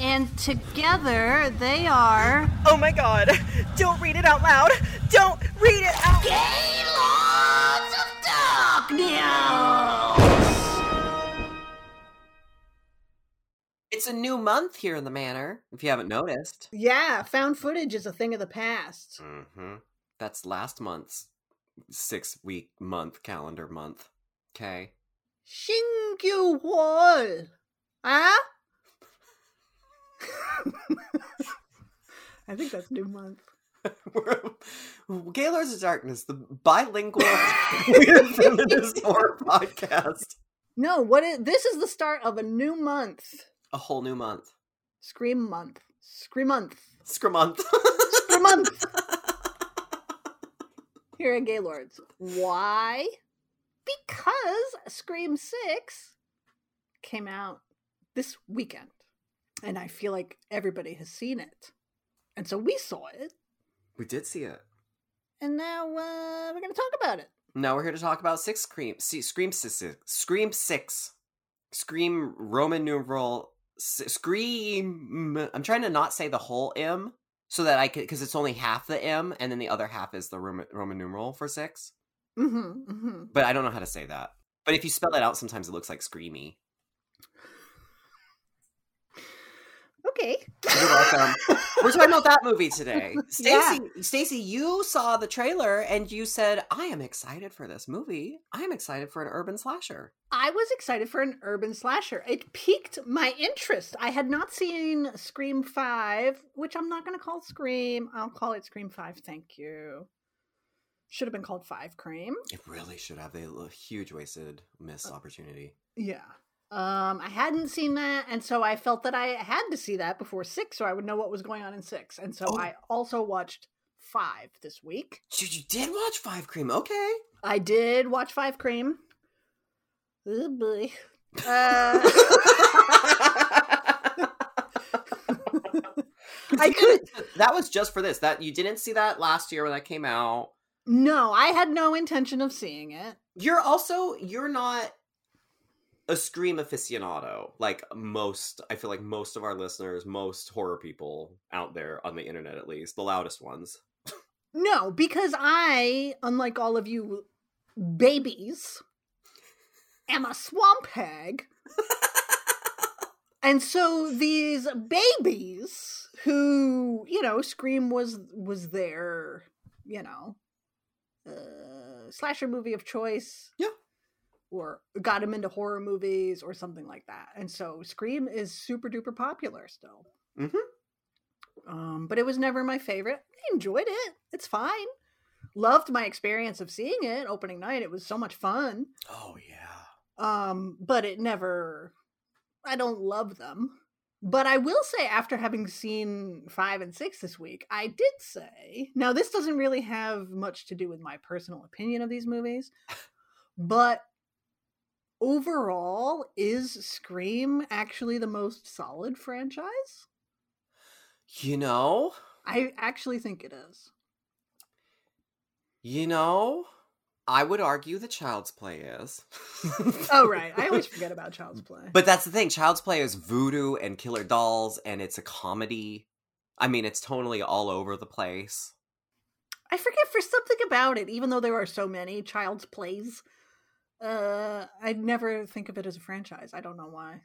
And together they are. Oh my god! Don't read it out loud! Don't read it out Gaylords of Darkness! It's a new month here in the manor, if you haven't noticed. Yeah, found footage is a thing of the past. Mm-hmm. That's last month's six week month calendar month. Okay. Xingyu Wall. Huh? I think that's new month. Gaylords of Darkness, the bilingual weird feminist horror podcast. No, what is this is the start of a new month. A whole new month. Scream month. Scream month. Scream month. Scream month. Here at Gaylords. Why? Because Scream 6 came out this weekend. And I feel like everybody has seen it. And so we saw it. we did see it. And now uh, we're going to talk about it. Now we're here to talk about six Scream. See, Scream six. Scream six. Scream Roman numeral. s- Scream. I'm trying to not say the whole M so that I could because it's only half the M and then the other half is the Roman, Roman numeral for six. Mm-hmm, mm-hmm. But I don't know how to say that. But if you spell it out, sometimes it looks like screamy. Okay. You're welcome. We're talking about that movie today. Yeah. Stacie, Stacie, you saw the trailer and you said, "I am excited for this movie. I am excited for an urban slasher." I was excited for an urban slasher. It piqued my interest. I had not seen Scream 5, which I'm not going to call Scream. I'll call it Scream 5. Thank you. Should have been called 5 Cream. It really should have a huge wasted missed uh, opportunity. Yeah. Um, I hadn't seen that, and so I felt that I had to see that before 6 so I would know what was going on in 6. And so Oh. I also watched 5 this week. You, you did watch Five Cream, okay? I did watch 5 Cream. Oh boy. Uh, I could that was just for this. That you didn't see that last year when that came out. No, I had no intention of seeing it. You're also you're not a scream aficionado like most i feel like most of our listeners most horror people out there on the internet at least the loudest ones No, because I, unlike all of you babies, am a swamp hag. and so these babies who, you know, Scream was was their, you know, uh, slasher movie of choice. Yeah. Or got him into horror movies or something like that. And so Scream is super duper popular still. Mhm. Um, but it was never my favorite. I enjoyed it. It's fine. Loved my experience of seeing it opening night. It was so much fun. oh yeah Um, but it never I don't love them. But I will say after having seen 5 and 6 this week, I did say. Now this doesn't really have much to do with my personal opinion of these movies, but overall is Scream actually the most solid franchise? you know I actually think it is. you know i would argue the child's play is Oh right, I always forget about Child's Play. but that's the thing child's play is voodoo and killer dolls and it's a comedy i mean it's totally all over the place I forget for something about it, even though there are so many Child's Plays. Uh, I never think of it as a franchise. I don't know why.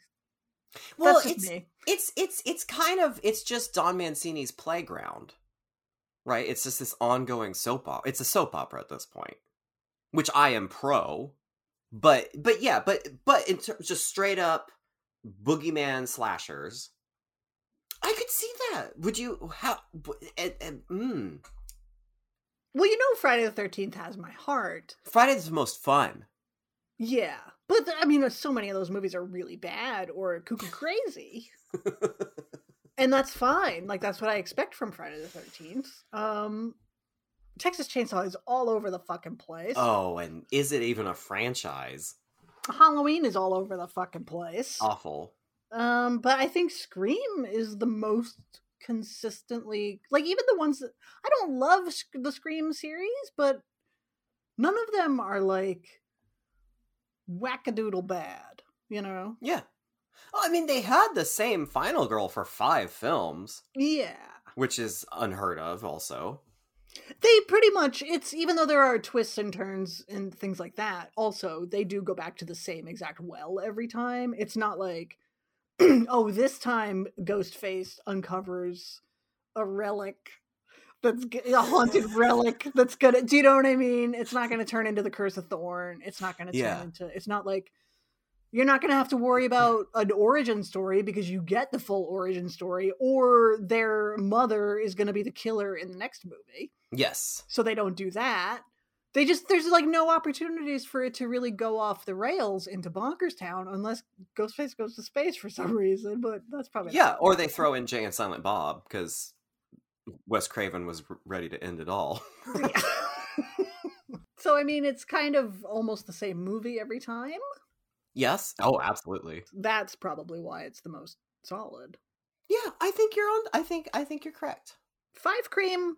well it's me. it's it's it's kind of it's just Don Mancini's playground, right? It's just this ongoing soap opera. It's a soap opera at this point, which I am pro. But but yeah, but but in ter- just straight up boogeyman slashers, I could see that. Would you how? And, and, mm, Well, you know, Friday the Thirteenth has my heart. Friday's the most fun. Yeah, but I mean, so many of those movies are really bad or cuckoo crazy, and that's fine. Like that's what I expect from Friday the Thirteenth. Um, Texas Chainsaw is all over the fucking place. Oh, and is it even a franchise? Halloween is all over the fucking place. Awful. Um, but I think Scream is the most consistently like even the ones that I don't love the Scream series, but none of them are like wackadoodle bad. You know? Yeah. Well, I mean, they had the same Final Girl for five films, Yeah. which is unheard of. Also, They pretty much it's even though there are twists and turns and things like that, also they do go back to the same exact well every time. It's not like oh, this time Ghostface uncovers a relic that's a haunted relic that's gonna do you know what I mean? It's not gonna turn into the curse of Thorn. It's not gonna turn Yeah. into it's not like you're not to have to worry about an origin story because you get the full origin story or their mother is to be the killer in the next movie yes. so they don't do that they just there's like no opportunities for it to really go off the rails into bonkers town unless ghostface goes to space for some reason but that's probably Yeah, gonna or they throw in Jay and Silent Bob because Wes Craven was ready to end it all. so i mean it's kind of almost the same movie every time yes. Oh, absolutely. that's probably why it's the most solid Yeah, I think you're on. I think. I think you're correct. five cream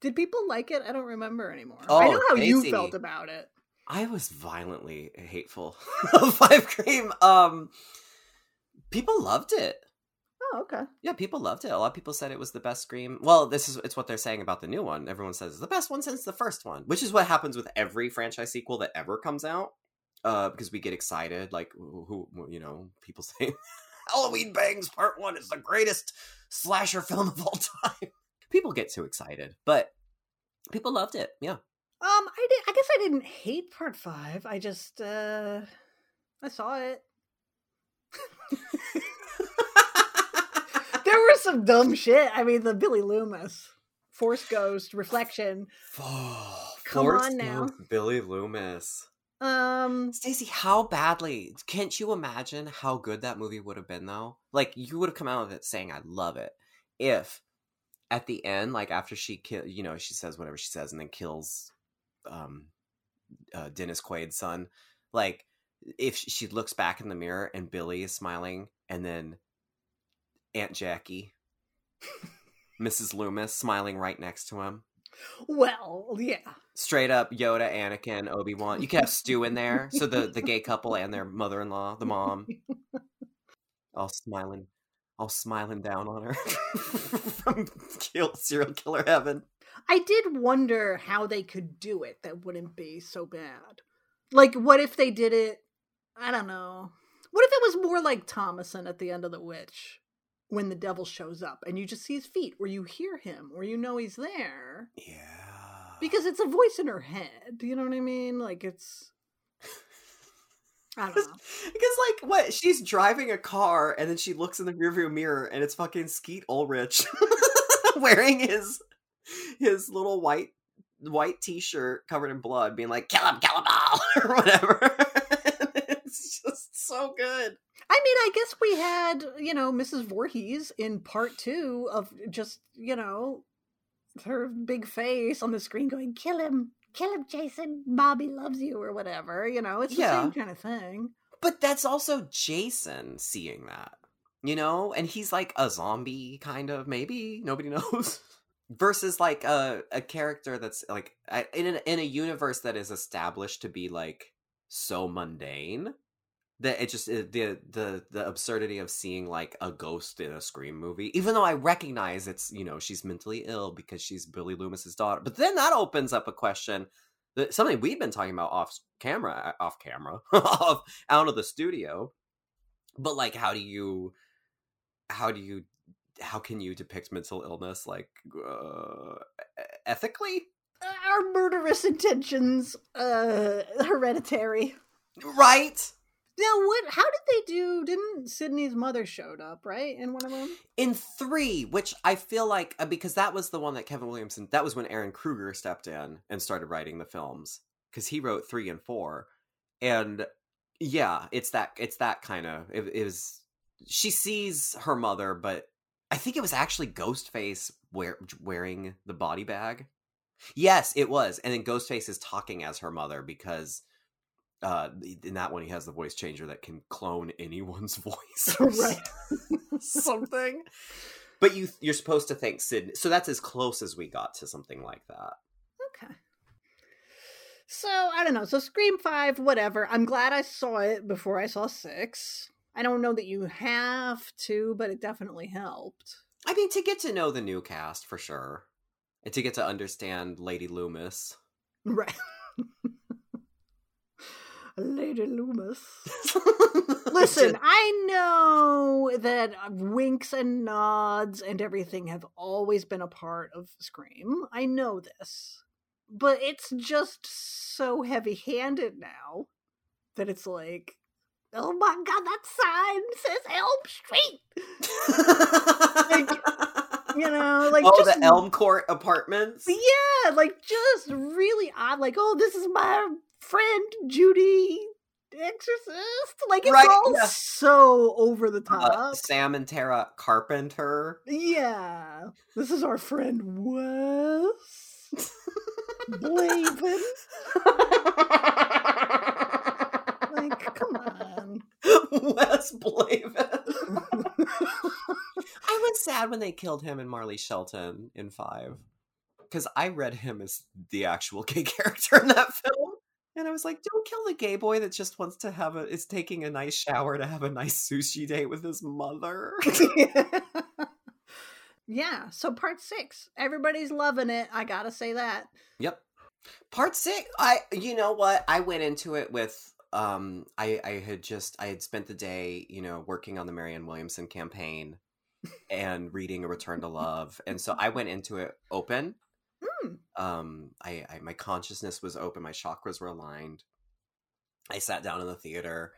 did people like it i don't remember anymore i Oh, know how you felt about it I was violently hateful of Five Cream. Um, people loved it. Oh okay Yeah, people loved it. A lot of people said it was the best Scream. Well, this is it's what they're saying about the new one. Everyone says it's the best one since the first one, which is what happens with every franchise sequel that ever comes out. Uh, because we get excited, like who, who you know, people say Halloween Bangs Part One is the greatest slasher film of all time. People get too excited, but people loved it. Yeah, Um, I did. I guess I didn't hate part five. I just uh, I saw it. There was some dumb shit. I mean, the Billy Loomis, Force Ghost, Reflection. Oh, Come Forrest on now. Gump, Billy Loomis. Um, Stacie, how badly can't you imagine how good that movie would have been though? Like you would have come out of it saying I love it if at the end, like after she kill, you know, she says whatever she says and then kills um uh, Dennis Quaid's son, like if she looks back in the mirror and Billy is smiling and then Aunt Jackie Mrs. Loomis smiling right next to him. well, yeah. Straight up Yoda, Anakin, Obi Wan. You could have Stu in there, so the the gay couple and their mother in law, the mom, all smiling, all smiling down on her from kill, serial killer heaven. I did wonder how they could do it that wouldn't be so bad. Like, what if they did it? I don't know. What if it was more like Thomasin at the end of The Witch when the devil shows up and you just see his feet or you hear him or you know he's there? Yeah, Because it's a voice in her head. You know what I mean? Like, it's. I don't know. Because like what she's driving a car and then she looks in the rearview mirror and it's fucking Skeet Ulrich wearing his his little white white t-shirt covered in blood being like kill him kill him all or whatever it's just so good I mean, I guess we had, you know, Mrs. Voorhees in part two of just, you know, her big face on the screen going, kill him, kill him, Jason. Bobby loves you, or whatever. You know, it's the Yeah. same kind of thing. but that's also Jason seeing that you know and he's like a zombie kind of maybe nobody knows versus like a a character that's like in a, in a universe that is established to be like so mundane that it just it, the the the absurdity of seeing like a ghost in a scream movie even though i recognize it's you know she's mentally ill because she's billy loomis's daughter. But then that opens up a question that something we've been talking about off camera off camera off out of the studio. But like how do you how do you how can you depict mental illness like uh, ethically? Our murderous intentions, uh, hereditary. right Now, what? How did they do? Didn't Sidney's mother showed up right in one of them? in three which i feel like uh, because that was the one that kevin williamson that was when ehren kruger stepped in and started writing the films because he wrote three and four and yeah it's that it's that kind of it, it was she sees her mother but i think it was actually ghostface wear, wearing the body bag Yes, it was. And then Ghostface is talking as her mother because uh in that one he has the voice changer that can clone anyone's voice Right. something. But you you're supposed to think Sid so that's as close as we got to something like that. Okay. So I don't know. So Scream Five, whatever. I'm glad I saw it before I saw six. I don't know that you have to, but it definitely helped. I mean to get to know the new cast for sure. And to get to understand Lady Loomis. Right. Lady Loomis. Listen, I know that winks and nods and everything have always been a part of Scream. I know this. But it's just so heavy handed now that it's like, oh my god, that sign says Elm Street. You know, like oh, just the Elm Court apartments. yeah, like just really odd. Like, oh, this is my friend Judy Exorcist. Like, it's Right, all yeah. so over the top. Uh, Sam and Tara Carpenter. yeah, this is our friend Wes Blavin. Like, come on. Wes Blavin. I was sad when they killed him and Marley Shelton in five. Because I read him as the actual gay character in that film. And I was like, don't kill the gay boy that just wants to have a is taking a nice shower to have a nice sushi date with his mother. yeah, so part six. Everybody's loving it. I gotta say that. Yep. Part six, I you know what? I went into it with um I I had just I had spent the day, you know, working on the Marianne Williamson campaign and reading A Return to Love. And so I went into it open. Hmm. Um I, I my consciousness was open, my chakras were aligned. I sat down in the theater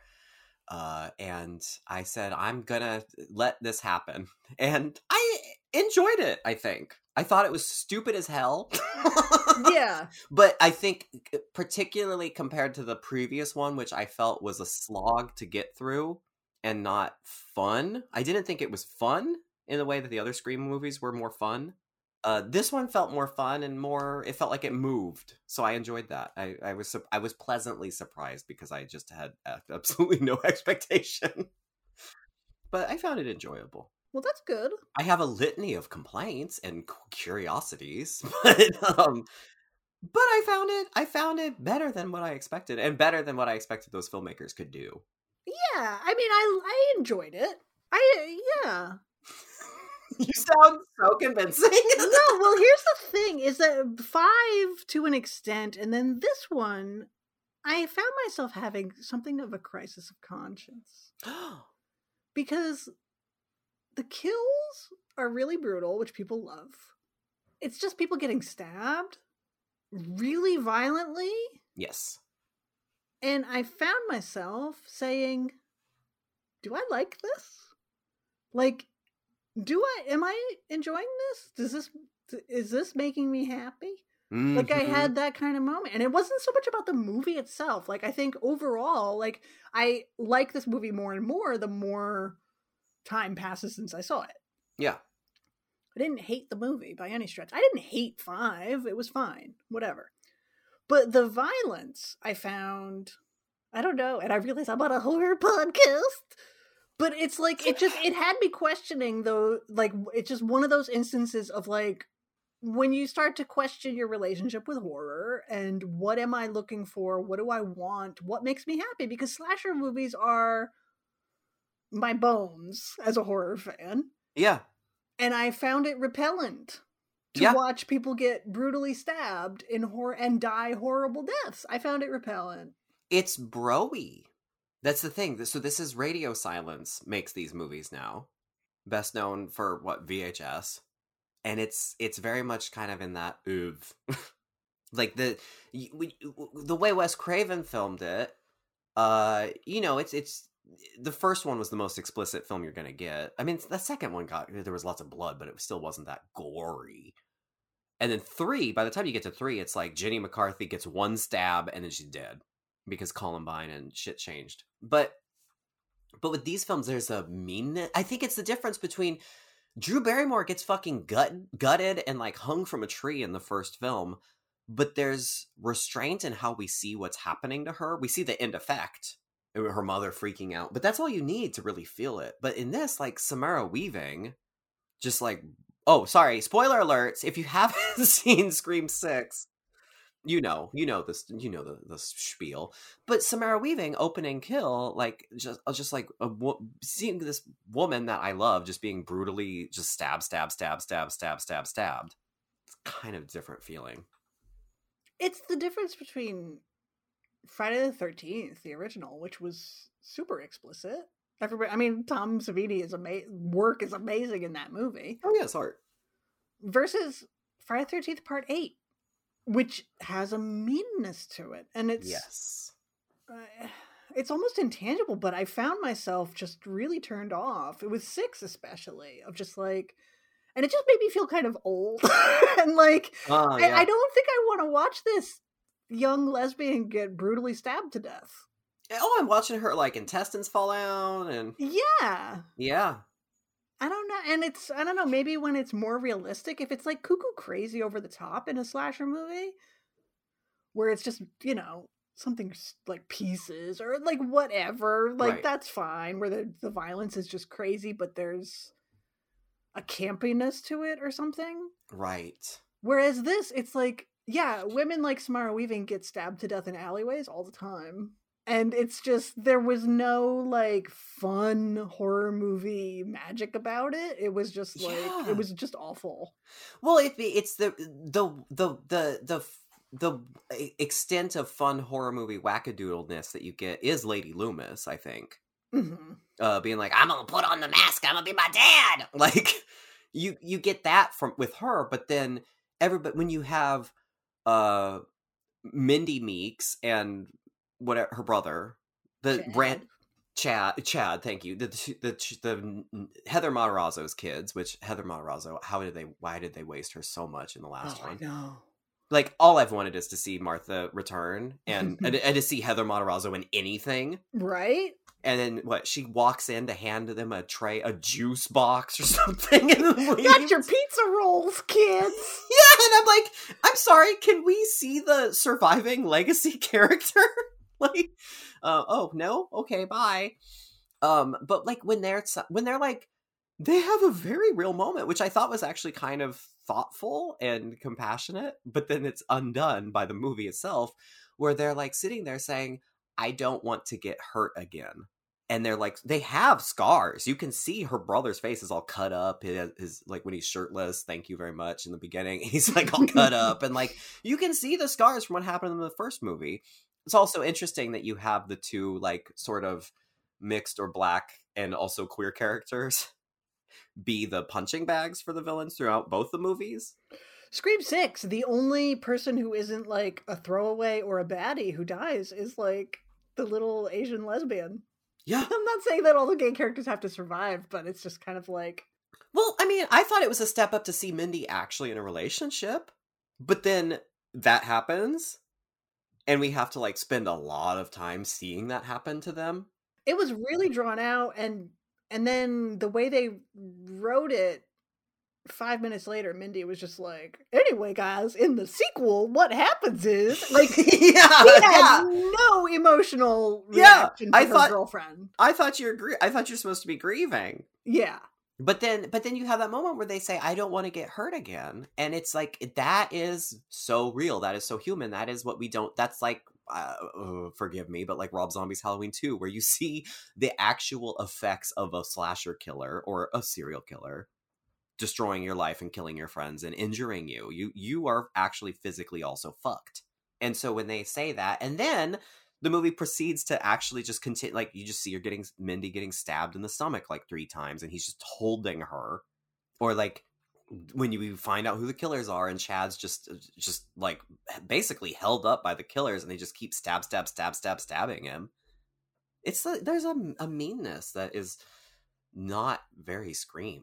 uh and I said I'm going to let this happen. And I enjoyed it, I think. I thought it was stupid as hell. Yeah. but I think uh, particularly compared to the previous one, which I felt was a slog to get through and not fun. I didn't think it was fun in the way that the other Scream movies were more fun. Uh, this one felt more fun and more. It felt like it moved, so I enjoyed that. I, I was I was pleasantly surprised because I just had absolutely no expectation, but I found it enjoyable. Well, that's good. I have a litany of complaints and curiosities, but um, but I found it. I found it better than what I expected, and better than what I expected those filmmakers could do. Yeah, I mean, I I enjoyed it. I yeah. You sound so convincing. no, well, here's the thing: is that five to an extent, and then this one, I found myself having something of a crisis of conscience because the kills are really brutal, which people love. It's just people getting stabbed really violently. yes. And I found myself saying, Do I like this? Like, do I, am I enjoying this? Does this, is this making me happy? Like, I Mhm. had that kind of moment. And it wasn't so much about the movie itself. Like, I think overall, like, I like this movie more and more the more time passes since I saw it. yeah. I didn't hate the movie by any stretch. I didn't hate five. It was fine. Whatever. But the violence I found, I don't know, and I realize I'm on a horror podcast. But it's like it just it had me questioning though, like it's just one of those instances of like when you start to question your relationship with horror and what am I looking for? What do I want? What makes me happy? Because slasher movies are my bones as a horror fan Yeah. and I found it repellent to Yeah. watch people get brutally stabbed in horror and die horrible deaths. I found it repellent. It's broy. That's the thing. So this is Radio Silence makes these movies now. Best known for what VHS. And it's it's very much kind of in that oof. like the the way Wes Craven filmed it, uh you know, it's it's the first one was the most explicit film you're to get. I mean, the second one got there was lots of blood, but it still wasn't that gory. And then 3, by the time you get to 3, it's like Jenny McCarthy gets one stab and then she's dead because Columbine and shit changed. But but with these films, there's a meanness. I think it's the difference between Drew Barrymore gets fucking gut gutted and like hung from a tree in the first film, but there's restraint in how we see what's happening to her. We see the end effect, uh, her mother freaking out, but that's all you need to really feel it. But in this, like Samara Weaving, just like oh, sorry, spoiler alerts. If you haven't seen Scream Six, you know, you know this, you know the the spiel. But Samara Weaving opening kill, like just uh, just like a, seeing this woman that I love just being brutally just stab, stab, stab, stab, stab, stab, stabbed. It's kind of different feeling. It's the difference between Friday the Thirteenth, the original, which was super explicit. Everybody, I mean, Tom Savini is amazing. Work is amazing in that movie. Oh yes, art. Versus Friday the Thirteenth Part Eight, which has a meanness to it and it's yes. Uh, it's almost intangible but i found myself just really turned off. It was six especially of just like and it just made me feel kind of old. And like uh, yeah. I, I don't think i want to watch this young lesbian get brutally stabbed to death. Oh i'm watching her like intestines fall out and yeah. Yeah I don't know. And it's, I don't know, maybe when it's more realistic, if it's like cuckoo crazy over the top in a slasher movie, where it's just, you know, something like pieces or like whatever, like right. that's fine, where the, the violence is just crazy, but there's a campiness to it or something. Right. Whereas this, it's like, yeah, women like Samara Weaving get stabbed to death in alleyways all the time and it's just there was no like fun horror movie magic about it it was just like yeah. it was just awful well it it's the the the the the the extent of fun horror movie wackadoodleness that you get is Lady Loomis, I think. Mm-hmm. Uh, being like, I'm gonna put on the mask, I'm gonna be my dad. Like, you you get that from with her, but then everybody when you have uh Mindy Meeks and whatever her brother, the Chad. brand Chad Chad, thank you. The the the, the Heather Matarazzo's kids, which Heather Matarazzo, how did they why did they waste her so much in the oh, last oh, one? No. Like all I've wanted is to see Martha return and, and and to see Heather Matarazzo in anything. Right? And then what? She walks in to hand them a tray, a juice box or something. Got your pizza rolls, kids. yeah, and I'm like, I'm sorry. Can we see the surviving legacy character? like, uh, oh no, okay, bye. Um, but like when they're when they're like they have a very real moment, which I thought was actually kind of thoughtful and compassionate, but then it's undone by the movie itself, where they're like sitting there saying, I don't want to get hurt again. And they're like, they have scars. You can see her brother's face is all cut up. His, his like when he's shirtless, thank you very much in the beginning. He's like all cut up, and like you can see the scars from what happened in the first movie it's also interesting that you have the two like sort of mixed or black and also queer characters be the punching bags for the villains throughout both the movies. Scream 6, the only person who isn't like a throwaway or a baddie who dies is like the little Asian lesbian. Yeah. I'm not saying that all the gay characters have to survive, but it's just kind of like Well, I mean, I thought it was a step up to see Mindy actually in a relationship, but then that happens and we have to like spend a lot of time seeing that happen to them. It was really drawn out and and then the way they wrote it five minutes later mindy was just like anyway guys in the sequel what happens is like yeah, had yeah. no emotional reaction yeah, I thought, girlfriend. I thought you're i thought you're supposed to be grieving. Yeah but then but then you have that moment where they say i don't want to get hurt again and it's like that is so real that is so human that is what we don't that's like uh, uh, forgive me but like rob zombie's halloween 2 where you see the actual effects of a slasher killer or a serial killer destroying your life and killing your friends and injuring you. You you are actually physically also fucked. And so when they say that and then the movie proceeds to actually just continue like you just see you're getting mindy getting stabbed in the stomach like three times and he's just holding her. Or like when you find out who the killers are and chad's just uh, just like basically held up by the killers and they just keep stab stab stab stab stabbing him. It's a, there's a, a meanness that is not very scream.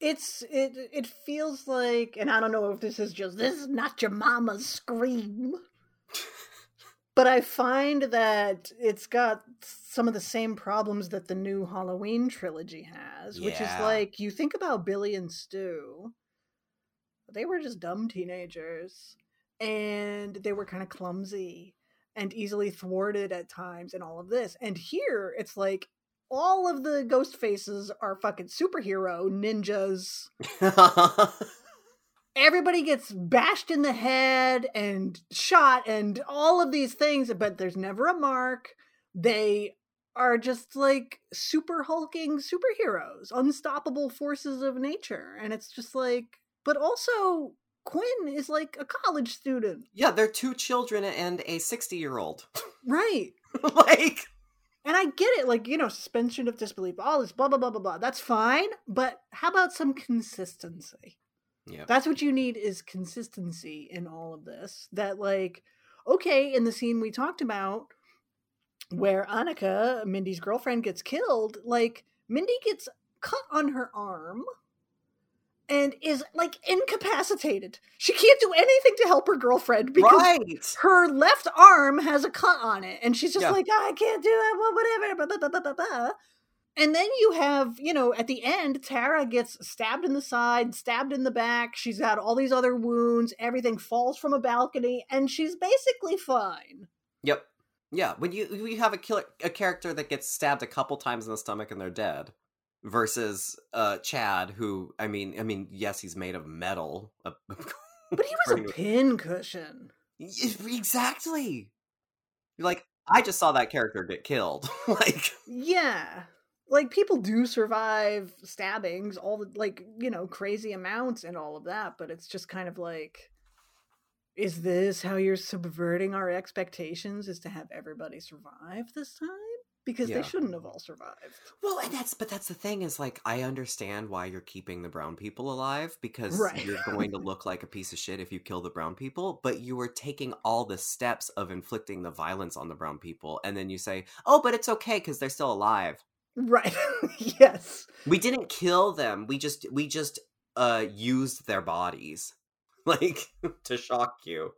It's it it feels like and i don't know if this is just this is not your mama's scream but I find that it's got some of the same problems that the new Halloween trilogy has, which is like you think about Billy and Stu, they were just dumb teenagers and they were kind of clumsy and easily thwarted at times and all of this. And here it's like all of the ghost faces are fucking superhero ninjas. Everybody gets bashed in the head and shot and all of these things, but there's never a mark. They are just like super hulking superheroes, unstoppable forces of nature. And it's just like, but also Quinn is like a college student. yeah, they're two children and a 60 year old. Right. like, And I get it, like, you know, suspension of disbelief, all this blah, blah, blah, blah, blah. That's fine. But how about some consistency? Yeah. That's what you need is consistency in all of this. That, like, okay, in the scene we talked about where Anika, Mindy's girlfriend, gets killed, like, Mindy gets cut on her arm and is, like, incapacitated. She can't do anything to help her girlfriend because right. her left arm has a cut on it and she's just Yeah. like "Oh, i can't do it well, whatever blah, blah, blah, blah, blah, blah." And then you have you know at the end tara gets stabbed in the side stabbed in the back she's got all these other wounds everything falls from a balcony and she's basically fine Yep. Yeah, when you you have a killer, a character that gets stabbed a couple times in the stomach and they're dead, versus uh Chad, who I mean, I mean, yes, he's made of metal. uh, but he was a pin cushion exactly. You're like, I just saw that character get killed. like, yeah like people do survive stabbings all the like you know crazy amounts and all of that but it's just kind of like is this how you're subverting our expectations is to have everybody survive this time because Yeah. they shouldn't have all survived well, and that's but that's the thing is like, I understand why you're keeping the brown people alive because Right. you're going to look like a piece of shit if you kill the brown people, but you are taking all the steps of inflicting the violence on the brown people, and then you say, oh, but it's okay because they're still alive. Right. Yes. We didn't kill them we just we just uh used their bodies like to shock you.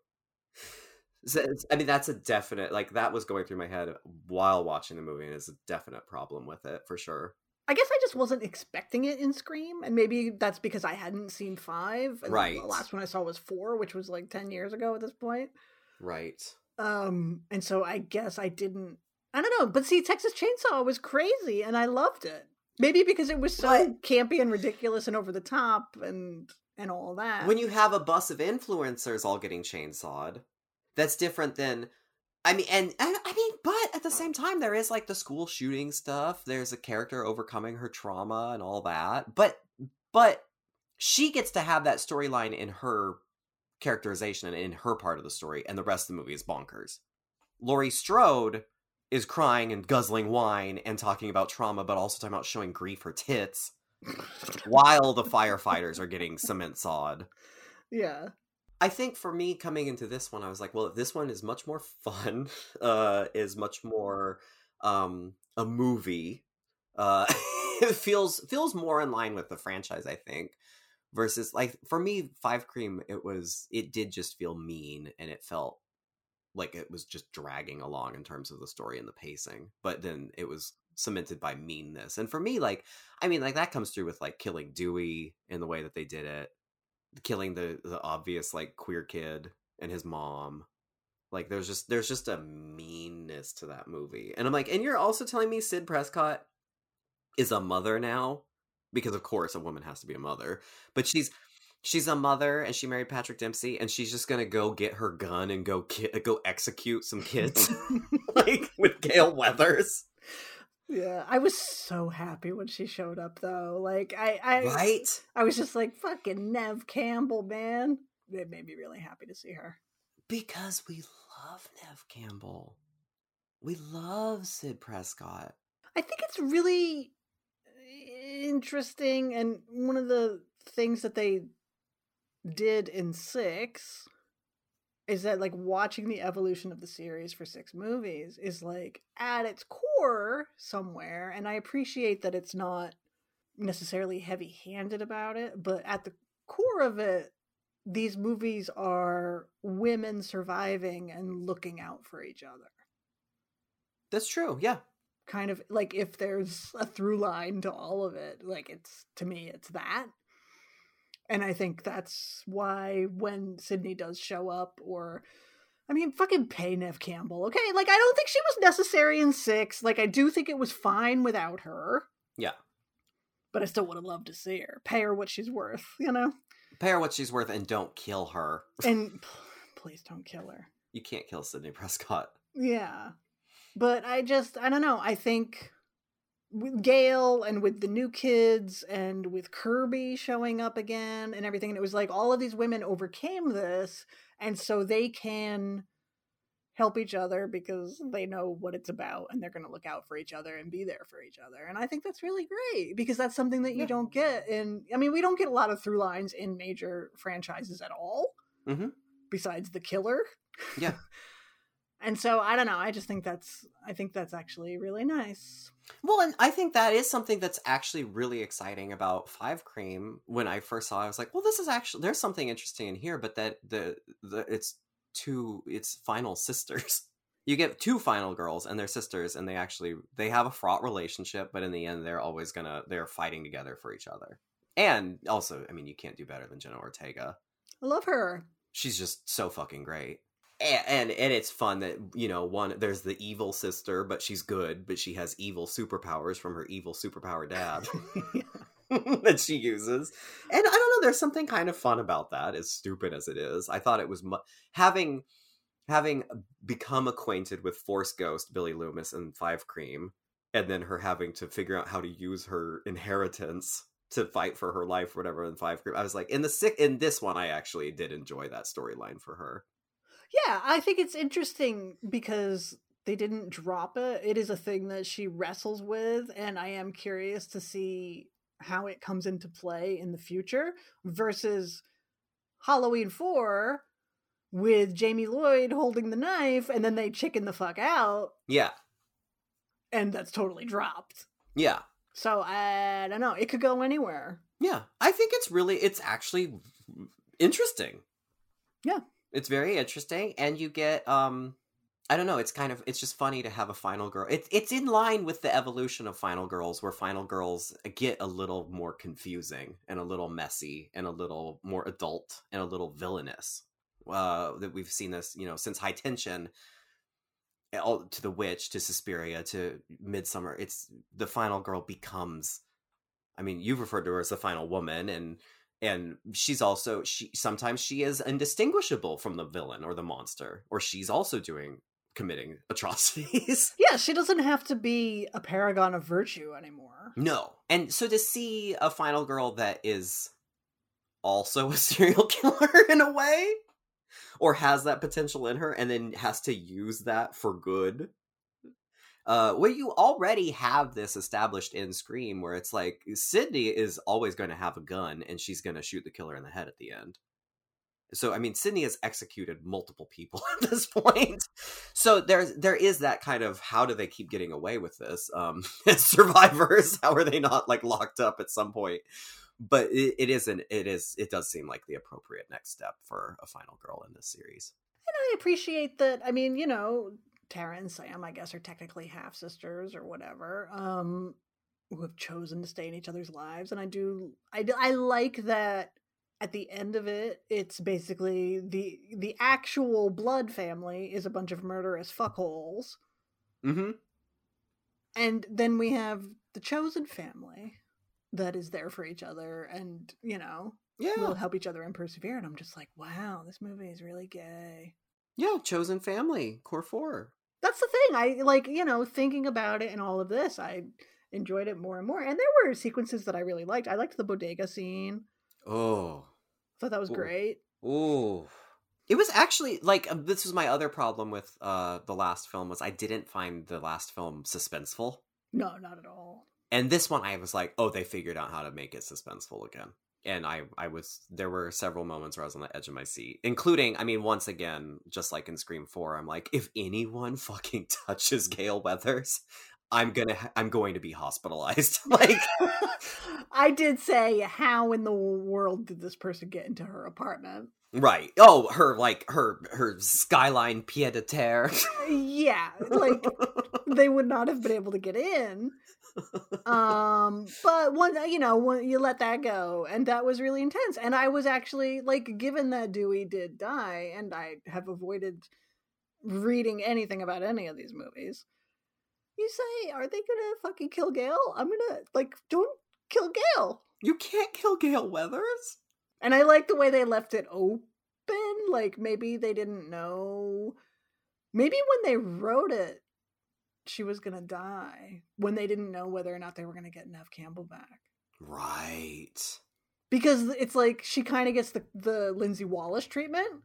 So i mean that's a definite like that was going through my head while watching the movie and it's a definite problem with it for sure. I guess i just wasn't expecting it in scream and maybe that's because i hadn't seen five and Right. the last one i saw was four which was like 10 years ago at this point. Right. Um, and so I guess I didn't. I don't know, but see, Texas Chainsaw was crazy, and I loved it. Maybe because it was so But- campy and ridiculous and over the top, and and all that. when you have a bus of influencers all getting chainsawed that's different than i mean and, and i mean but at the same time there is like the school shooting stuff there's a character overcoming her trauma and all that but but she gets to have that storyline in her characterization and in her part of the story and the rest of the movie is bonkers laurie strode is crying and guzzling wine and talking about trauma but also talking about showing grief her tits while the firefighters are getting cement sawed yeah, I think for me coming into this one, I was like, well, this one is much more fun, uh, is much more um a movie. Uh it feels feels more in line with the franchise, I think. Versus like for me, Five Cream, it was it did just feel mean and it felt like it was just dragging along in terms of the story and the pacing. But then it was cemented by meanness. And for me, like I mean, like that comes through with like killing Dewey in the way that they did it killing the the obvious like queer kid and his mom like there's just there's just a meanness to that movie and i'm like and you're also telling me sid prescott is a mother now because of course a woman has to be a mother but she's she's a mother and she married patrick dempsey and she's just gonna go get her gun and go ki- go execute some kids like with gale weathers yeah. I was so happy when she showed up, though. Like, I, I, right I was just like, fucking Nev Campbell, man. It made me really happy to see her. because we love nev campbell we love sid prescott I think it's really interesting, and one of the things that they did in six is that like watching the evolution of the series for six movies is like at its core somewhere, and I appreciate that it's not necessarily heavy handed about it, but at the core of it, these movies are women surviving and looking out for each other. That's true. Yeah. kind of like if there's a through line to all of it, like it's to me it's that. And I think that's why when Sidney does show up or I mean, fucking pay Nev Campbell, okay? Like, I don't think she was necessary in six. Like, I do think it was fine without her. Yeah. But I still would have loved to see her. Pay her what she's worth, you know? Pay her what she's worth and don't kill her. And please don't kill her. You can't kill Sidney Prescott. Yeah. But I just, I don't know. I think with Gale and with the new kids and with Kirby showing up again and everything, and it was like all of these women overcame this and so they can help each other because they know what it's about and they're going to look out for each other and be there for each other and i think that's really great because that's something that you Yeah. don't get in i mean we don't get a lot of through lines in major franchises at all Mhm. besides the killer Yeah. And so i don't know i just think that's i think that's actually really nice Well, and I think that is something that's actually really exciting about Five Cream. When I first saw, it, I was like, "Well, this is actually there's something interesting in here." But that the the it's two it's final sisters. You get two final girls and they're sisters, and they actually they have a fraught relationship, but in the end, they're always gonna they're fighting together for each other. And also, I mean, you can't do better than Jenna Ortega. i love her she's just so fucking great and, and it's fun that you know one there's the evil sister but she's good but she has evil superpowers from her evil superpower dad that she uses. And i don't know there's something kind of fun about that as stupid as it is. I thought it was mu- having having become acquainted with force ghost billy loomis and five cream and then her having to figure out how to use her inheritance to fight for her life or whatever in five cream i was like in the sick in this one i actually did enjoy that storyline for her Yeah, I think it's interesting because they didn't drop it. It is a thing that she wrestles with, and I am curious to see how it comes into play in the future versus Halloween 4 with Jamie Lloyd holding the knife and then they chicken the fuck out yeah and that's totally dropped. yeah So I don't know. It could go anywhere. Yeah, I think it's really it's actually interesting. Yeah. It's very interesting and you get um I don't know, it's kind of it's just funny to have a final girl. It's it's in line with the evolution of final girls where final girls get a little more confusing and a little messy and a little more adult and a little villainous. Uh that we've seen this, you know, since High Tension all to the witch to Suspiria to Midsommar. It's the final girl becomes I mean, you've referred to her as the final woman, and and she's also she sometimes she is indistinguishable from the villain or the monster, or she's also doing committing atrocities. Yeah, she doesn't have to be a paragon of virtue anymore. no, and so to see a final girl that is also a serial killer in a way, or has that potential in her, and then has to use that for good. Uh, where you already have this established in Scream, where it's like Sidney is always going to have a gun and she's going to shoot the killer in the head at the end. So I mean, Sidney has executed multiple people at this point. So there's there is that kind of how do they keep getting away with this? Um, survivors, how are they not like locked up at some point? But it, it isn't. It is. It does seem like the appropriate next step for a final girl in this series. And I appreciate that. I mean, you know, Tara and Sam, I guess, are technically half sisters or whatever, um, who have chosen to stay in each other's lives. And I do, I, do- I like that. At the end of it, it's basically the the actual blood family is a bunch of murderous fuckholes, Mm-hmm. and then we have the chosen family that is there for each other, and you know Yeah. will help each other and persevere. And I'm just like, wow, this movie is really gay. Yeah. Chosen family. Core four. that's the thing i like you know thinking about it and all of this i enjoyed it more and more and there were sequences that i really liked i liked the bodega scene Oh. thought that was Ooh. great Ooh. It was actually like um, this was my other problem with uh the last film was I didn't find the last film suspenseful. no not at all And this one I was like, oh, they figured out how to make it suspenseful again. And I I was there were several moments where I was on the edge of my seat, including I mean once again, just like in Scream 4, I'm like if anyone fucking touches Gale Weathers, I'm going to I'm going to be hospitalized. like i did say how in the world did this person get into her apartment Right. Oh, her like her her skyline pied de terre. yeah, like they would not have been able to get in. Um, but one, you know, when you let that go, and that was really intense. And I was actually like, given that Dewey did die, and I have avoided reading anything about any of these movies. You say, are they gonna fucking kill Gale? I'm gonna like, don't kill Gale. You can't kill Gale Weathers. And I like the way they left it open. Like maybe they didn't know. Maybe when they wrote it, she was gonna die. When they didn't know whether or not they were gonna get Neve Campbell back. Right. Because it's like she kind of gets the the Lindsay Wallace treatment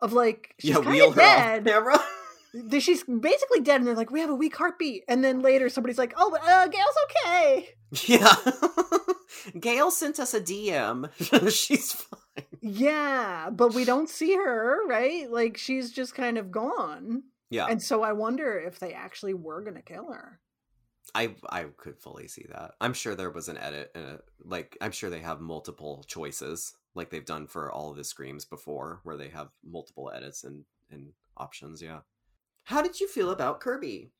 of like she's yeah, wheel of her dead. She's basically dead, and they're like, "We have a weak heartbeat." And then later, somebody's like, "Oh, uh, Gale's okay." yeah. Gail sent us a DM. She's fine. Yeah, but we don't see her, right? Like she's just kind of gone. Yeah. And so I wonder if they actually were going to kill her. I I could fully see that. I'm sure there was an edit and a, like I'm sure they have multiple choices like they've done for all of the screams before where they have multiple edits and and options, yeah. How did you feel about Kirby?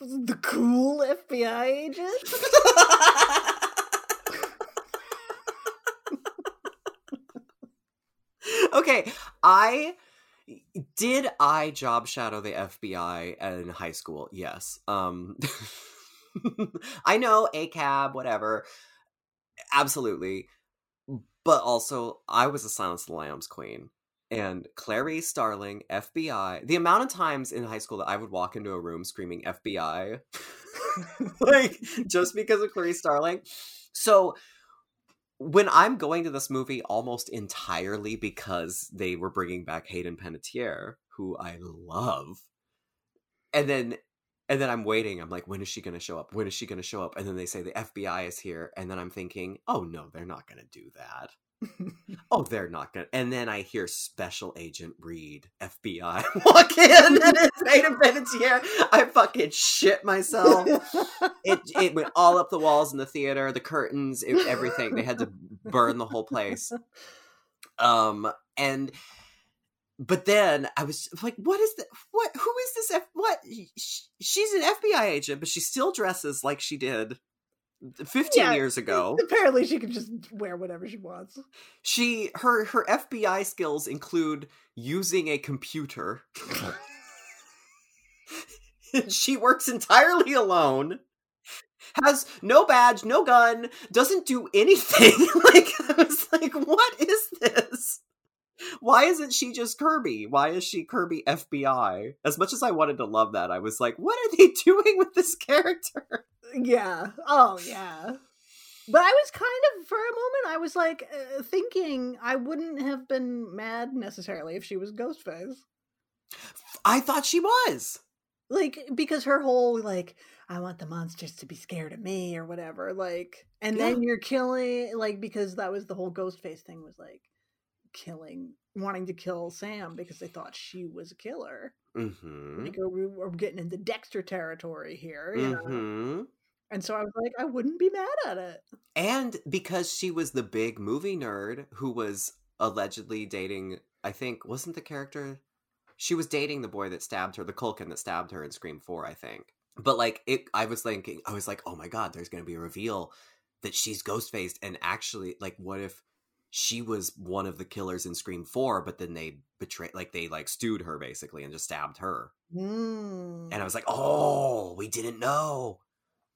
The cool FBI agent. okay, I did I job shadow the FBI in high school? Yes. Um I know a cab, whatever. Absolutely. But also I was a Silence of the Lambs queen. And Clarice Starling, FBI. The amount of times in high school that I would walk into a room screaming FBI, like just because of Clarice Starling. So when I'm going to this movie almost entirely because they were bringing back Hayden Panettiere, who I love, and then and then I'm waiting. I'm like, when is she going to show up? When is she going to show up? And then they say the FBI is here, and then I'm thinking, oh no, they're not going to do that. oh, they're not to And then I hear Special Agent Reed, FBI, walk in, and it's Hayden Panettiere. I fucking shit myself it it went all up the walls in the theater, the curtains, it, everything. They had to burn the whole place. Um and but then I was like, "What is that? What? Who is this? F- what? Sh- She's an FBI agent, but she still dresses like she did fifteen Yeah. years ago. Apparently, she can just wear whatever she wants. She her her FBI skills include using a computer. she works entirely alone. Has no badge, no gun, doesn't do anything. like I was like, what is this? Why isn't she just Kirby? Why is she Kirby FBI? As much as I wanted to love that, I was like, what are they doing with this character? Yeah. Oh, yeah. But I was kind of, for a moment, I was like uh, thinking I wouldn't have been mad necessarily if she was Ghostface. I thought she was. Like, because her whole, like, I want the monsters to be scared of me or whatever. Like, and then you're killing, like, because that was the whole Ghostface thing was like killing, wanting to kill Sam because they thought she was a killer. Mm-hmm. Like, we we're getting into Dexter territory here, you? Mm-hmm. And so I was like, I wouldn't be mad at it. And because she was the big movie nerd who was allegedly dating, I think, wasn't the character? She was dating the boy that stabbed her, the Culkin that stabbed her in Scream 4, I think. But like, it, I was thinking, I was like, oh my god, there's going to be a reveal that she's ghost faced. And actually, like, what if she was one of the killers in Scream 4, but then they betrayed, like, they like stewed her basically and just stabbed her. Mm, And I was like, oh, we didn't know.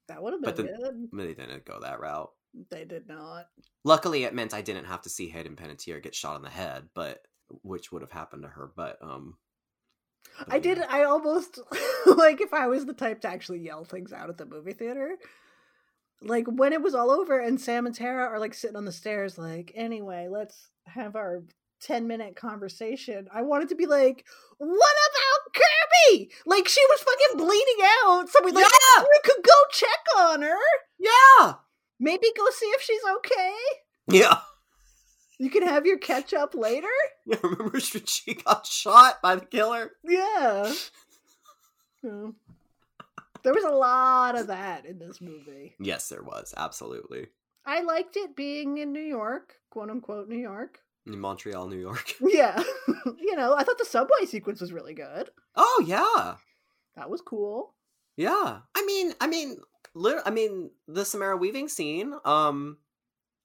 that would have been but then- good. They didn't go that route. They did not. Luckily, it meant I didn't have to see Hayden Panettiere get shot in the head, but which would have happened to her. But um, but I did. I almost like if I was the type to actually yell things out at the movie theater. Like when it was all over and Sam and Tara are like sitting on the stairs, like, anyway, let's have our 10 minute conversation. I wanted to be like, what about Kirby? Like she was fucking bleeding out. So we like, Yeah! we could go check on her. Yeah, Maybe go see if she's okay. yeah. You can have your catch up later. Yeah, remember she got shot by the killer? Yeah. Yeah. There was a lot of that in this movie. Yes, there was absolutely. I liked it being in New York, quote unquote New York. in Montreal, New York. Yeah. you know, I thought the subway sequence was really good. Oh yeah, That was cool. yeah. I mean, I mean, lit- I mean, the Samara Weaving scene. Um,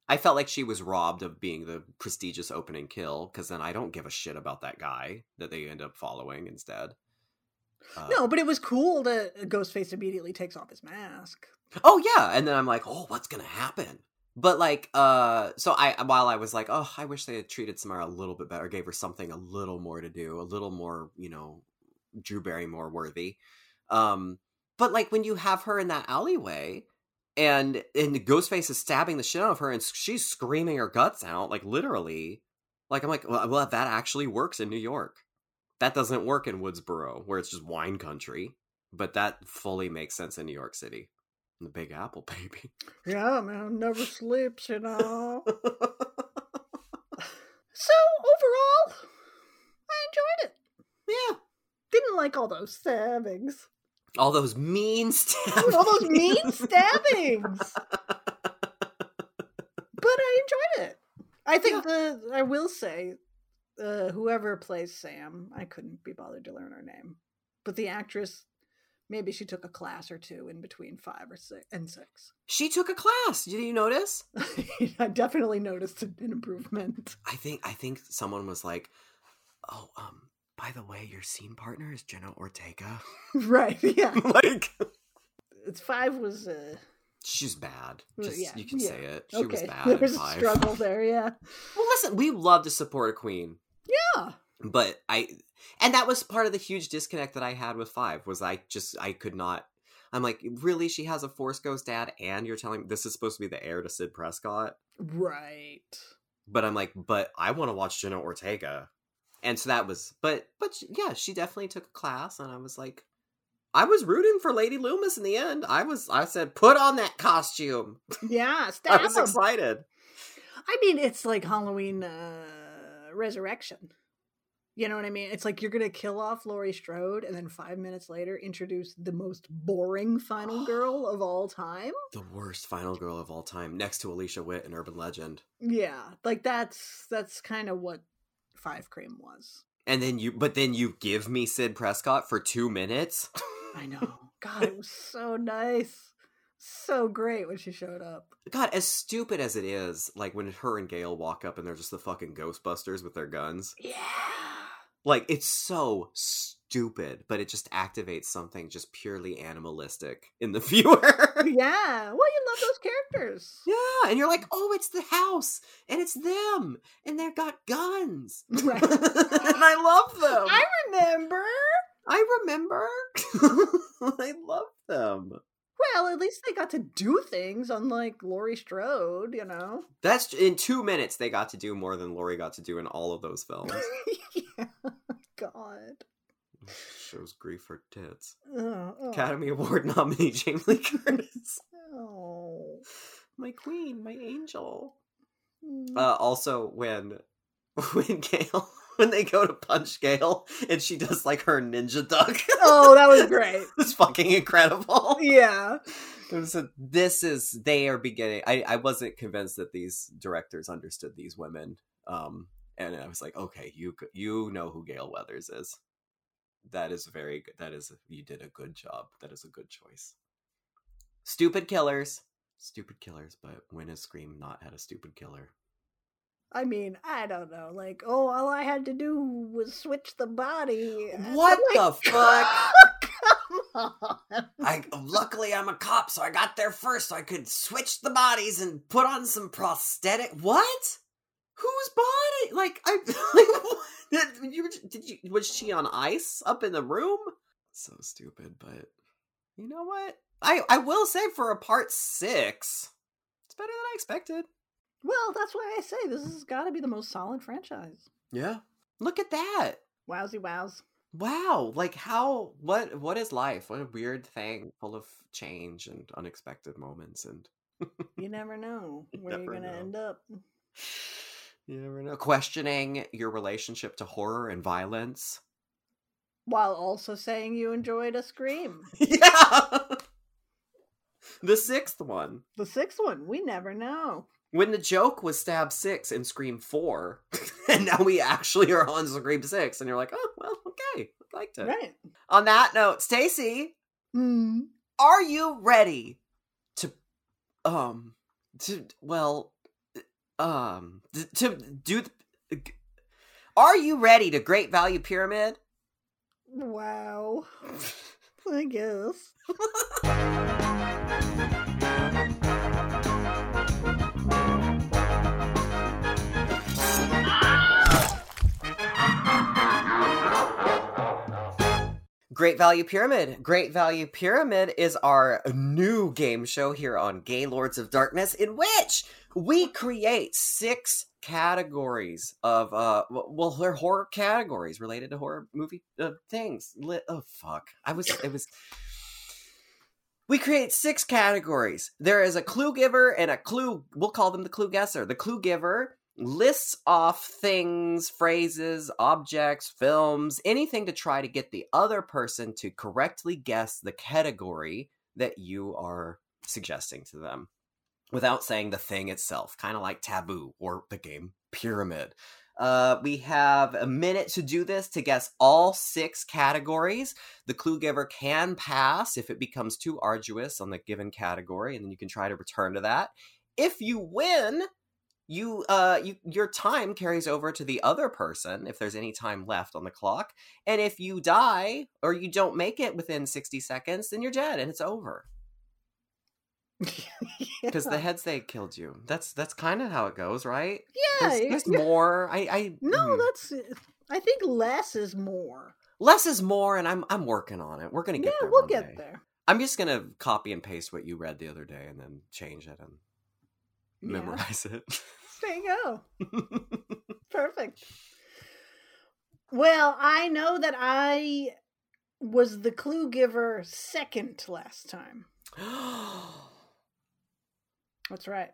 I felt like she was robbed of being the prestigious opening kill because then I don't give a shit about that guy that they end up following instead. Uh, No, but it was cool that Ghostface immediately takes off his mask. Oh yeah, and then I'm like, oh, what's gonna happen? But like, uh, so I while I was like, oh, I wish they had treated Samara a little bit better, gave her something a little more to do, a little more, you know, Drew Barrymore worthy. Um, but like when you have her in that alleyway, and and Ghostface is stabbing the shit out of her, and she's screaming her guts out, like literally. Like I'm like, well, well, that actually works in New York. That doesn't work in Woodsboro, where it's just wine country. But that fully makes sense in New York City. The Big Apple, baby. Yeah, man, never sleeps, you know. so overall, I enjoyed it. yeah. Didn't like all those stabbings. All those mean stabbings. all those mean stabbings. But I enjoyed it. I think the I will say, uh, whoever plays Sam, I couldn't be bothered to learn her name, but the actress, maybe she took a class or two in between five or six and six. She took a class. Did you notice? I definitely noticed an improvement. I think I think someone was like, "Oh, um, by the way, your scene partner is Jenna Ortega." right? Yeah, like, it's five was. Uh, she's bad. Just yeah, you can yeah. say it. She was okay, bad. there was a struggle there. Yeah, Well, listen, we love to support a queen, yeah. but I, and that was part of the huge disconnect that I had with five. Was I just I could not. I'm like, really? She has a Force Ghost dad, and you're telling me this is supposed to be the heir to Sid Prescott? Right. but I'm like, but I want to watch Jenna Ortega, and so that was, but but yeah, she definitely took a class, and I was like, I was rooting for Lady Loomis in the end. I was, I said, put on that costume. Yeah, I was excited. I mean, it's like Halloween uh, Resurrection. You know what I mean? It's like you're gonna kill off Laurie Strode, and then five minutes later introduce the most boring final girl of all time. The worst final girl of all time, next to Alicia Witt in Urban Legend. Yeah, like that's that's kind of what 5CREAM was. And then you, but then you give me Sid Prescott for two minutes. I know. God, it was so nice, so great when she showed up. God, as stupid as it is, like when her and Gale walk up and they're just the fucking Ghostbusters with their guns. Yeah. Like it's so stupid, but it just activates something just purely animalistic in the viewer. Yeah. Well, you love those characters. yeah, and you're like, "Oh, it's the house, and it's them, and they've got guns." Right. and I love them. I remember. I remember. I love them. Well, at least they got to do things, unlike Laurie Strode, you know. That's in 2 minutes they got to do more than Laurie got to do in all of those films. yeah. God. Shows grief for tits. Oh, oh. Academy Award nominee Jamie Lee Curtis. Oh. my queen, my angel. Mm. Uh, also, when when Gale when they go to punch Gale and she does like her ninja duck. oh, that was great. it's fucking incredible. Yeah. Was this is they are beginning. I I wasn't convinced that these directors understood these women. Um, and I was like, okay, you you know who Gale Weathers is. That is very good. That is you did a good job. That is a good choice. Stupid killers, stupid killers. But when has Scream not had a stupid killer? I mean, I don't know. Like, oh, all I had to do was switch the body. What the fuck? Come on. I luckily I'm a cop, so I got there first, so I could switch the bodies and put on some prosthetic. What? Whose body? Like I like what? you did you was she on ice up in the room? So stupid, but you know what? I I will say for a part six, it's better than I expected. Well, that's why I say this has got to be the most solid franchise. Yeah, look at that. Wowsy wows. Wow, like how what what is life? What a weird thing, full of change and unexpected moments and You never know You where you're going to end up. You never know. Questioning your relationship to horror and violence. While also saying you enjoyed a scream. yeah. the sixth one. The sixth one, we never know. When the joke was stab six and Scream four, and now we actually are on Scream six, and you're like, oh well, okay, I liked it. Right. On that note, Stacie, Hmm. are you ready to um to well um to, to do the, are you ready to great value pyramid Wow. I guess. Great Value Pyramid. Great Value Pyramid is our new game show here on Gaylords of Darkness, in which we create six categories of uh well they're horror categories related to horror movie uh, things. Oh fuck. I was it was we create six categories. There is a clue giver and a clue we'll call them the clue guesser. The clue giver lists off things, phrases, objects, films, anything to try to get the other person to correctly guess the category that you are suggesting to them without saying the thing itself, kind of like Taboo or the game Pyramid. Uh, we have a minute to do this to guess all six categories. The clue giver can pass if it becomes too arduous on the given category, and then you can try to return to that. If you win, you uh you your time carries over to the other person if there's any time left on the clock and if you die or you don't make it within 60 seconds then you're dead and it's over because the heads they killed you that's that's kind of how it goes right yeah, there's, there's yeah. more i i No, hmm. that's. I think less is more. less is more and i'm i'm working on it we're gonna get yeah, there we'll get day. there. i'm just gonna copy and paste what you read the other day and then change it and Yeah. memorize it There you go. Perfect. Well, I know that I was the clue giver second last time. That's right.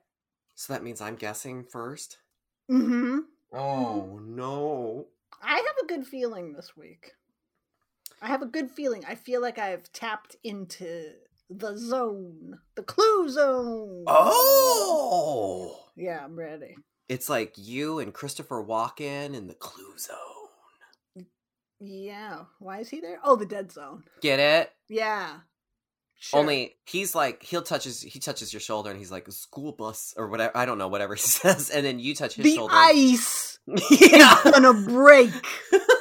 so that means i'm guessing first Mm-hmm. oh no I have a good feeling this week. I have a good feeling. I feel like I've tapped into the zone, the clue zone. Oh! Yeah, I'm ready. It's like you and Christopher Walken in in the Clue Zone. Yeah. Why is he there? Oh, the dead zone. Get it? Yeah. Sure. Only he's like he'll touches he touches your shoulder and he's like school bus or whatever I don't know whatever he says and then you touch his the shoulder. ice yeah. is gonna break.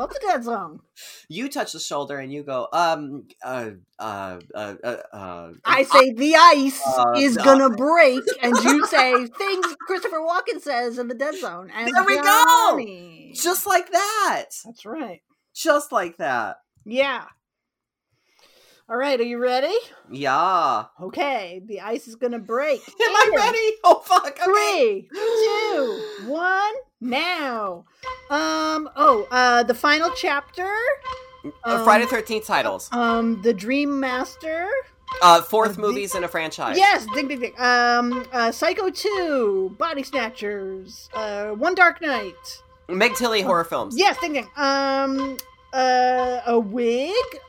Love the dead zone. you touch the shoulder and you go um uh uh uh uh. uh I say the ice Uh, is uh, gonna break, and you say things Christopher Walken says in the dead zone. And There we go! Just like that. That's right. Just like that. Yeah. All right, are you ready? Yeah. Okay, the ice is gonna break. Am I ready? Oh fuck. Okay. Three, two, one, now. Um. Oh. Uh. The final chapter. Uh, Um, Friday Thirteenth titles. Um. The Dream Master. Uh, fourth the- movies in a franchise. Yes. Ding. Ding. Ding. Um. Uh. Psycho Two. Body Snatchers. Uh. One Dark Night. Meg Tilly horror films. Yes. Ding. Ding. Um. Uh. A wig. Big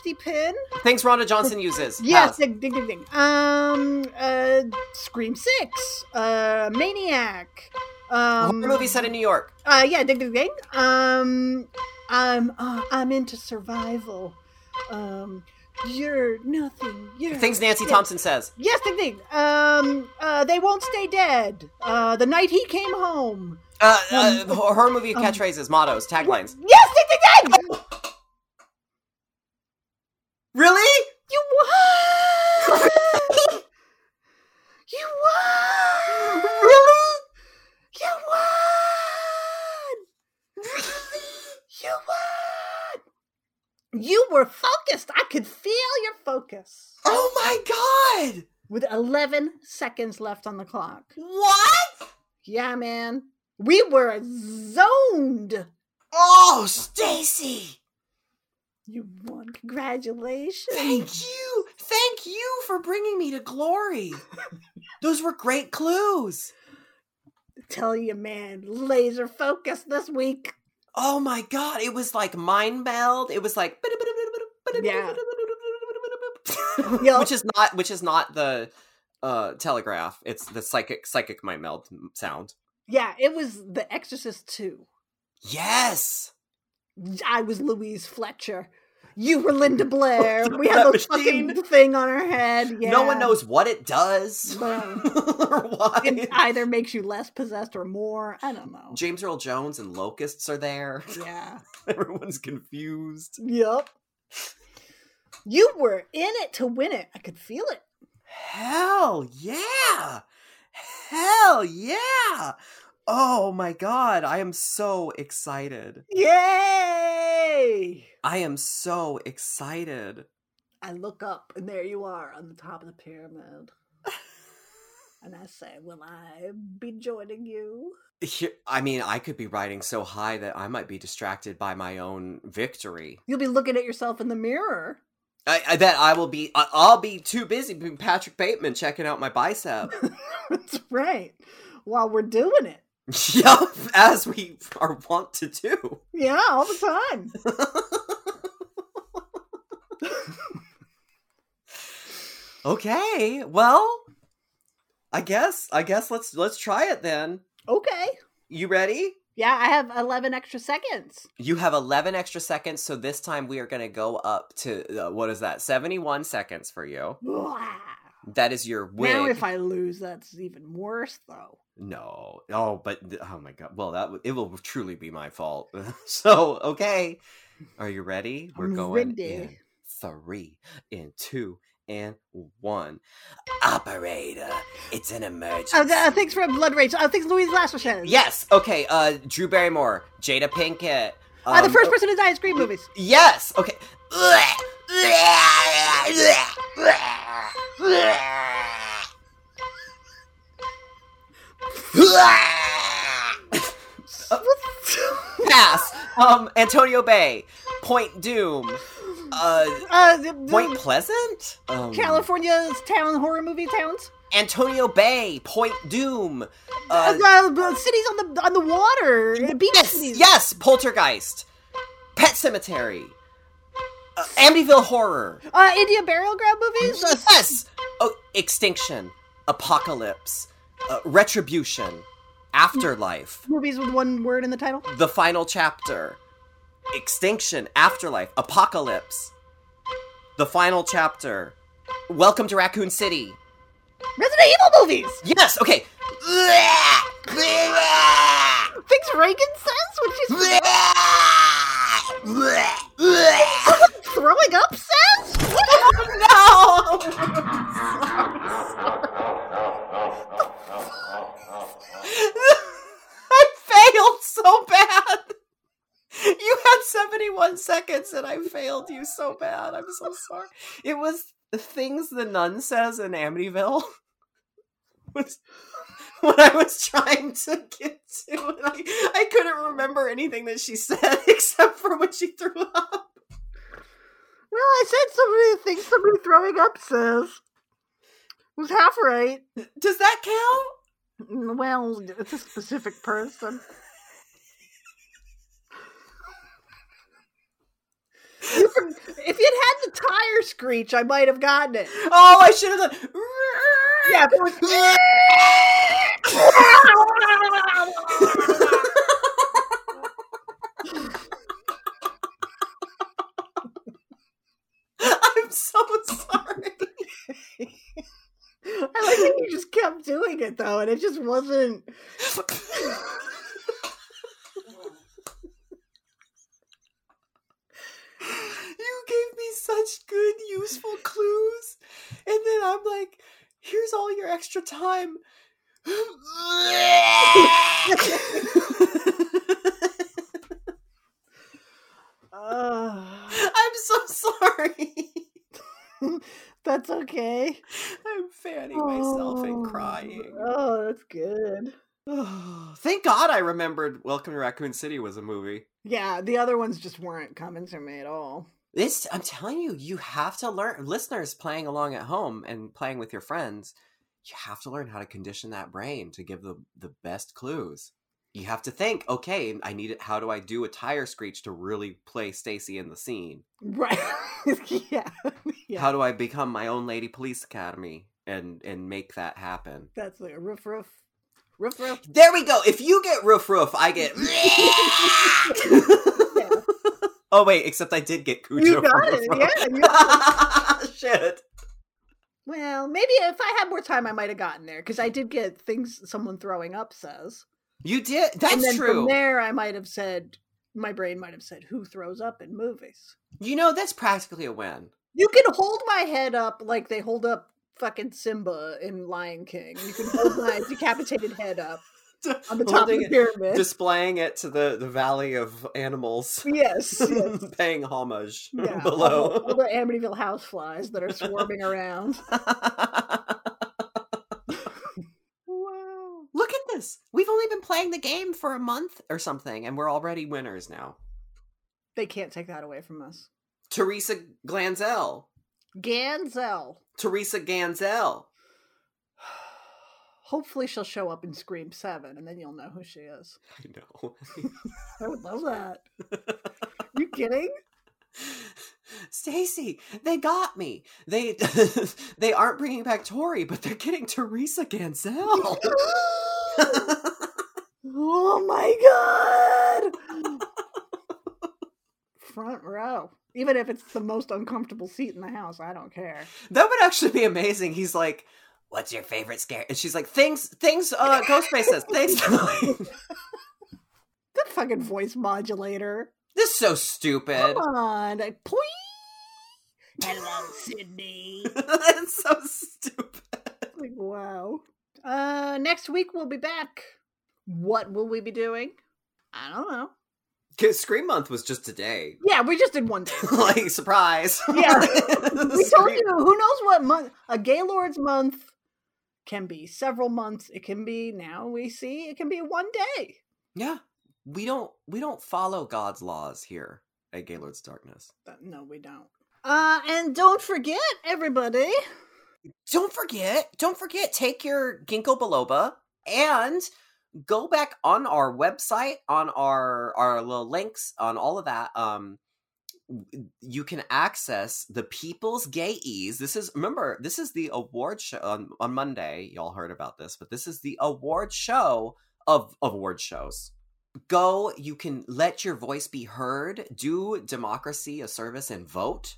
safety pin. Things Rhonda Johnson uses. Yes, ding, ding, ding, ding. Um, uh, Scream Six, uh, Maniac. Um, horror movie set in New York. Uh, yeah, ding, ding, ding. Um, I'm, uh, I'm into survival. Um, you're nothing. You're Things Nancy. Thompson says. Yes, ding, ding. Um, uh, they won't stay dead. Uh, the night he came home. Uh, uh, Um, horror movie um, catchphrases, mottos, taglines. Yes, ding, ding, ding. Really? You won. you won. Really? You won! Really? You won! You were focused. I could feel your focus. Oh my god! With 11 seconds left on the clock. What? Yeah, man. We were zoned. Oh, Stacie! You won. Congratulations. Thank you! Thank you for bringing me to glory! Those were great clues! Tell you, man, laser focus this week. Oh my god, it was like mind meld. It was like Yeah. Yup. which is not which is not the uh telegraph. It's the psychic psychic might meld sound. Yeah, it was The Exorcist 2. Yes. I was Louise Fletcher. You were Linda Blair. We had the fucking thing on our head. Yeah. No one knows what it does or why. It either makes you less possessed or more. I don't know. James Earl Jones and locusts are there. Yeah. Everyone's confused. Yep. You were in it to win it. I could feel it. Hell yeah! Hell yeah! Oh my god, I am so excited. Yay! I am so excited. I look up and there you are on the top of the pyramid. And I say, Will I be joining you? Here, I mean, I could be riding so high that I might be distracted by my own victory. You'll be looking at yourself in the mirror. I, I bet I will be. I'll be too busy being Patrick Bateman checking out my bicep. That's right. While we're doing it. yup, as we are wont to do. Yeah, all the time. okay, well, I guess. I guess let's let's try it then. Okay. You ready? Yeah, I have 11 extra seconds. You have 11 extra seconds, so this time we are going to go up to uh, what is that? 71 seconds for you. Blah. That is your win. Now, if I lose, that's even worse, though. No. Oh, but oh my god. Well, that w- it will truly be my fault. so, okay. Are you ready? We're I'm going ready. in 3 in 2 and 1. Operator, it's an emergency. Uh, uh, thanks for Blood Rage. Uh, thanks, Louise Lasserson. yes. Okay. Uh Drew Barrymore, Jada Pinkett. Uh, the um, first person to die in Scream movies. Yes. Okay. Pass. Um, Antonio Bay, Point Doom, uh, Uh, Point Pleasant, um, California's town horror movie towns. Antonio Bay, Point Doom, Uh, uh, cities on the on the water. The beach yes, cities. yes, Poltergeist, Pet Sematary, uh, Amityville Horror, Uh, India Burial Ground movies. Yes, oh, Extinction, Apocalypse, uh, Retribution, Afterlife. movies with one word in the title. the final chapter. Extinction. Afterlife. Apocalypse. The final chapter. Welcome to raccoon city. Resident Evil movies. yes okay Things Reagan says when she's throwing up says. No. I failed so bad. You had 71 seconds and i failed you so bad. I'm so sorry. It was the things the nun says in amityville was what i was trying to get to and I, I couldn't remember anything that she said except for when she threw up Well, I said somebody thinks somebody throwing up says. Was half right. does that count Mm, Well, it's a specific person. Can- if you'd had the tire screech, I might have gotten it. oh i should have done Yeah, if it was. i'm so sorry I like that you just kept doing it though, and it just wasn't. you gave me such good, useful clues. And then I'm like, here's all your extra time. Uh, I'm so sorry. that's okay. I'm fanning myself and Oh, crying. Oh, that's good. Thank God I remembered Welcome to Raccoon City was a movie. Yeah, the other ones just weren't coming to me at all. This I'm telling you, you have to learn listeners playing along at home and playing with your friends, you have to learn how to condition that brain to give the the best clues. you have to think, okay, I need it. How do I do a tire screech to really play Stacie in the scene? Right. yeah. yeah. How do I become my own Lady Police Academy and and make that happen? That's like a roof roof. Roof roof. There we go. If you get roof roof, I get. Oh wait, except I did get Cujo. You got it, Roof yeah, got Shit. Well, maybe if I had more time, I might have gotten there because I did get things someone throwing up says. You did. That's and then true. from there, I might have said, my brain might have said, "Who throws up in movies?" You know, that's practically a win. You can hold my head up like they hold up fucking Simba in Lion King. You can hold my decapitated head up on the top of the it- pyramid. Displaying it to the, the valley of animals, Yes, yes. paying homage Yeah, below. the- all the Amityville houseflies that are swarming around. Wow. Look at this. We've only been playing the game for a month or something, and we're already winners now. They can't take that away from us. Teresa Glanzel. Ganzel. Teresa Ganzel. Hopefully she'll show up in Scream 7 and then you'll know who she is. I know. I would love that. you kidding? Stacie, they got me. They they aren't bringing back Tori, but they're getting Teresa Ganzel. oh my god! Front row. Even if it's the most uncomfortable seat in the house, I don't care. that would actually be amazing. He's like, "What's your favorite scare?" And she's like, "Things, things." Uh, Ghostface says, "Things." That fucking voice modulator. this is so stupid. Come on. I, please. Hello, Sidney. That's so stupid. like, wow. Uh, next week we'll be back. What will we be doing? I don't know. Cause Scream Month was just today. Yeah, we just did one day. like surprise. Yeah. we told you who knows what month a Gaylord's month can be several months. It can be now we see it can be one day. Yeah, we don't we don't follow God's laws here at Gaylord's Darkness. But no, we don't. Uh and don't forget everybody. Don't forget, don't forget, take your ginkgo biloba and go back on our website, on our our little links, on all of that. Um, you can access the People's Gayees. This is remember, this is the award show on, on Monday. Y'all heard about this, but this is the award show of of award shows. Go, you can let your voice be heard. Do democracy a service and vote.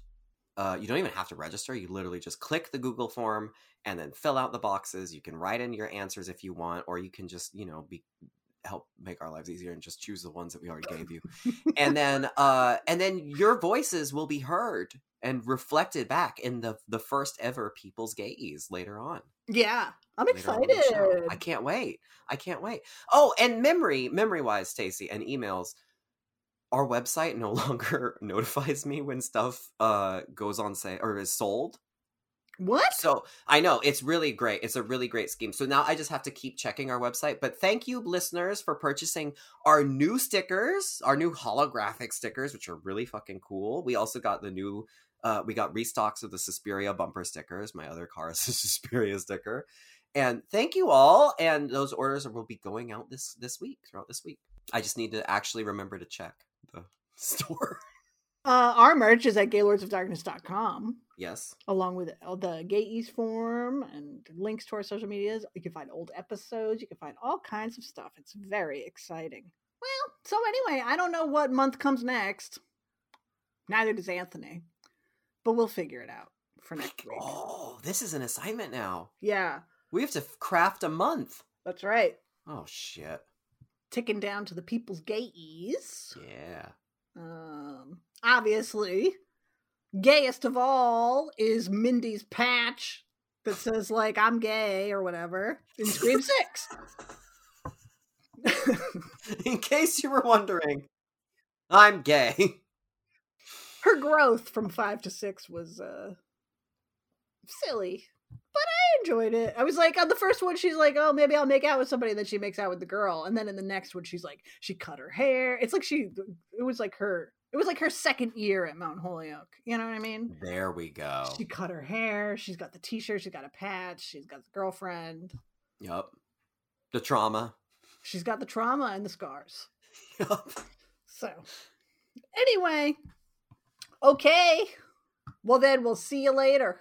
Uh, you don't even have to register. You literally just click the Google form and then fill out the boxes. You can write in your answers if you want, or you can just, you know, be help make our lives easier and just choose the ones that we already gave you. and then uh and then your voices will be heard and reflected back in the the first ever People's Gayees later on. Yeah. I'm later on in the show. excited. I can't wait. I can't wait. Oh, and memory, memory wise, Stacie, and emails. Our website no longer notifies me when stuff uh goes on sale or is sold. What? So I know it's really great. It's a really great scheme. So now I just have to keep checking our website. But thank you, listeners, for purchasing our new stickers, our new holographic stickers, which are really fucking cool. We also got the new uh we got restocks of the Suspiria bumper stickers. My other car is a Suspiria sticker. And thank you all. And those orders will be going out this this week, throughout this week. I just need to actually remember to check the store. Uh our merch is at gaylordsofdarkness.com. yes. along with the Gay East forum and links to our social medias. You can find old episodes. You can find all kinds of stuff. It's very exciting. Well, so anyway, I don't know what month comes next. Neither does Anthony, but we'll figure it out for next week. Oh, this is an assignment now. Yeah, We have to craft a month. that's right. Oh shit. Ticking down to the people's gays. Yeah. Um, obviously, gayest of all is Mindy's patch that says like I'm gay or whatever in Scream Six. In case you were wondering, I'm gay. Her growth from five to six was uh silly, but I enjoyed it. I was like on the first one, she's like, "Oh, maybe I'll make out with somebody," and then she makes out with the girl, and then in the next one, she's like, she cut her hair. It's like she, it was like her, it was like her second year at Mount Holyoke. You know what I mean? There we go. She cut her hair. She's got the t-shirt. She's got a patch. She's got the girlfriend. Yep. The trauma. She's got the trauma and the scars. Yup. So, anyway, okay. Well, then we'll see you later.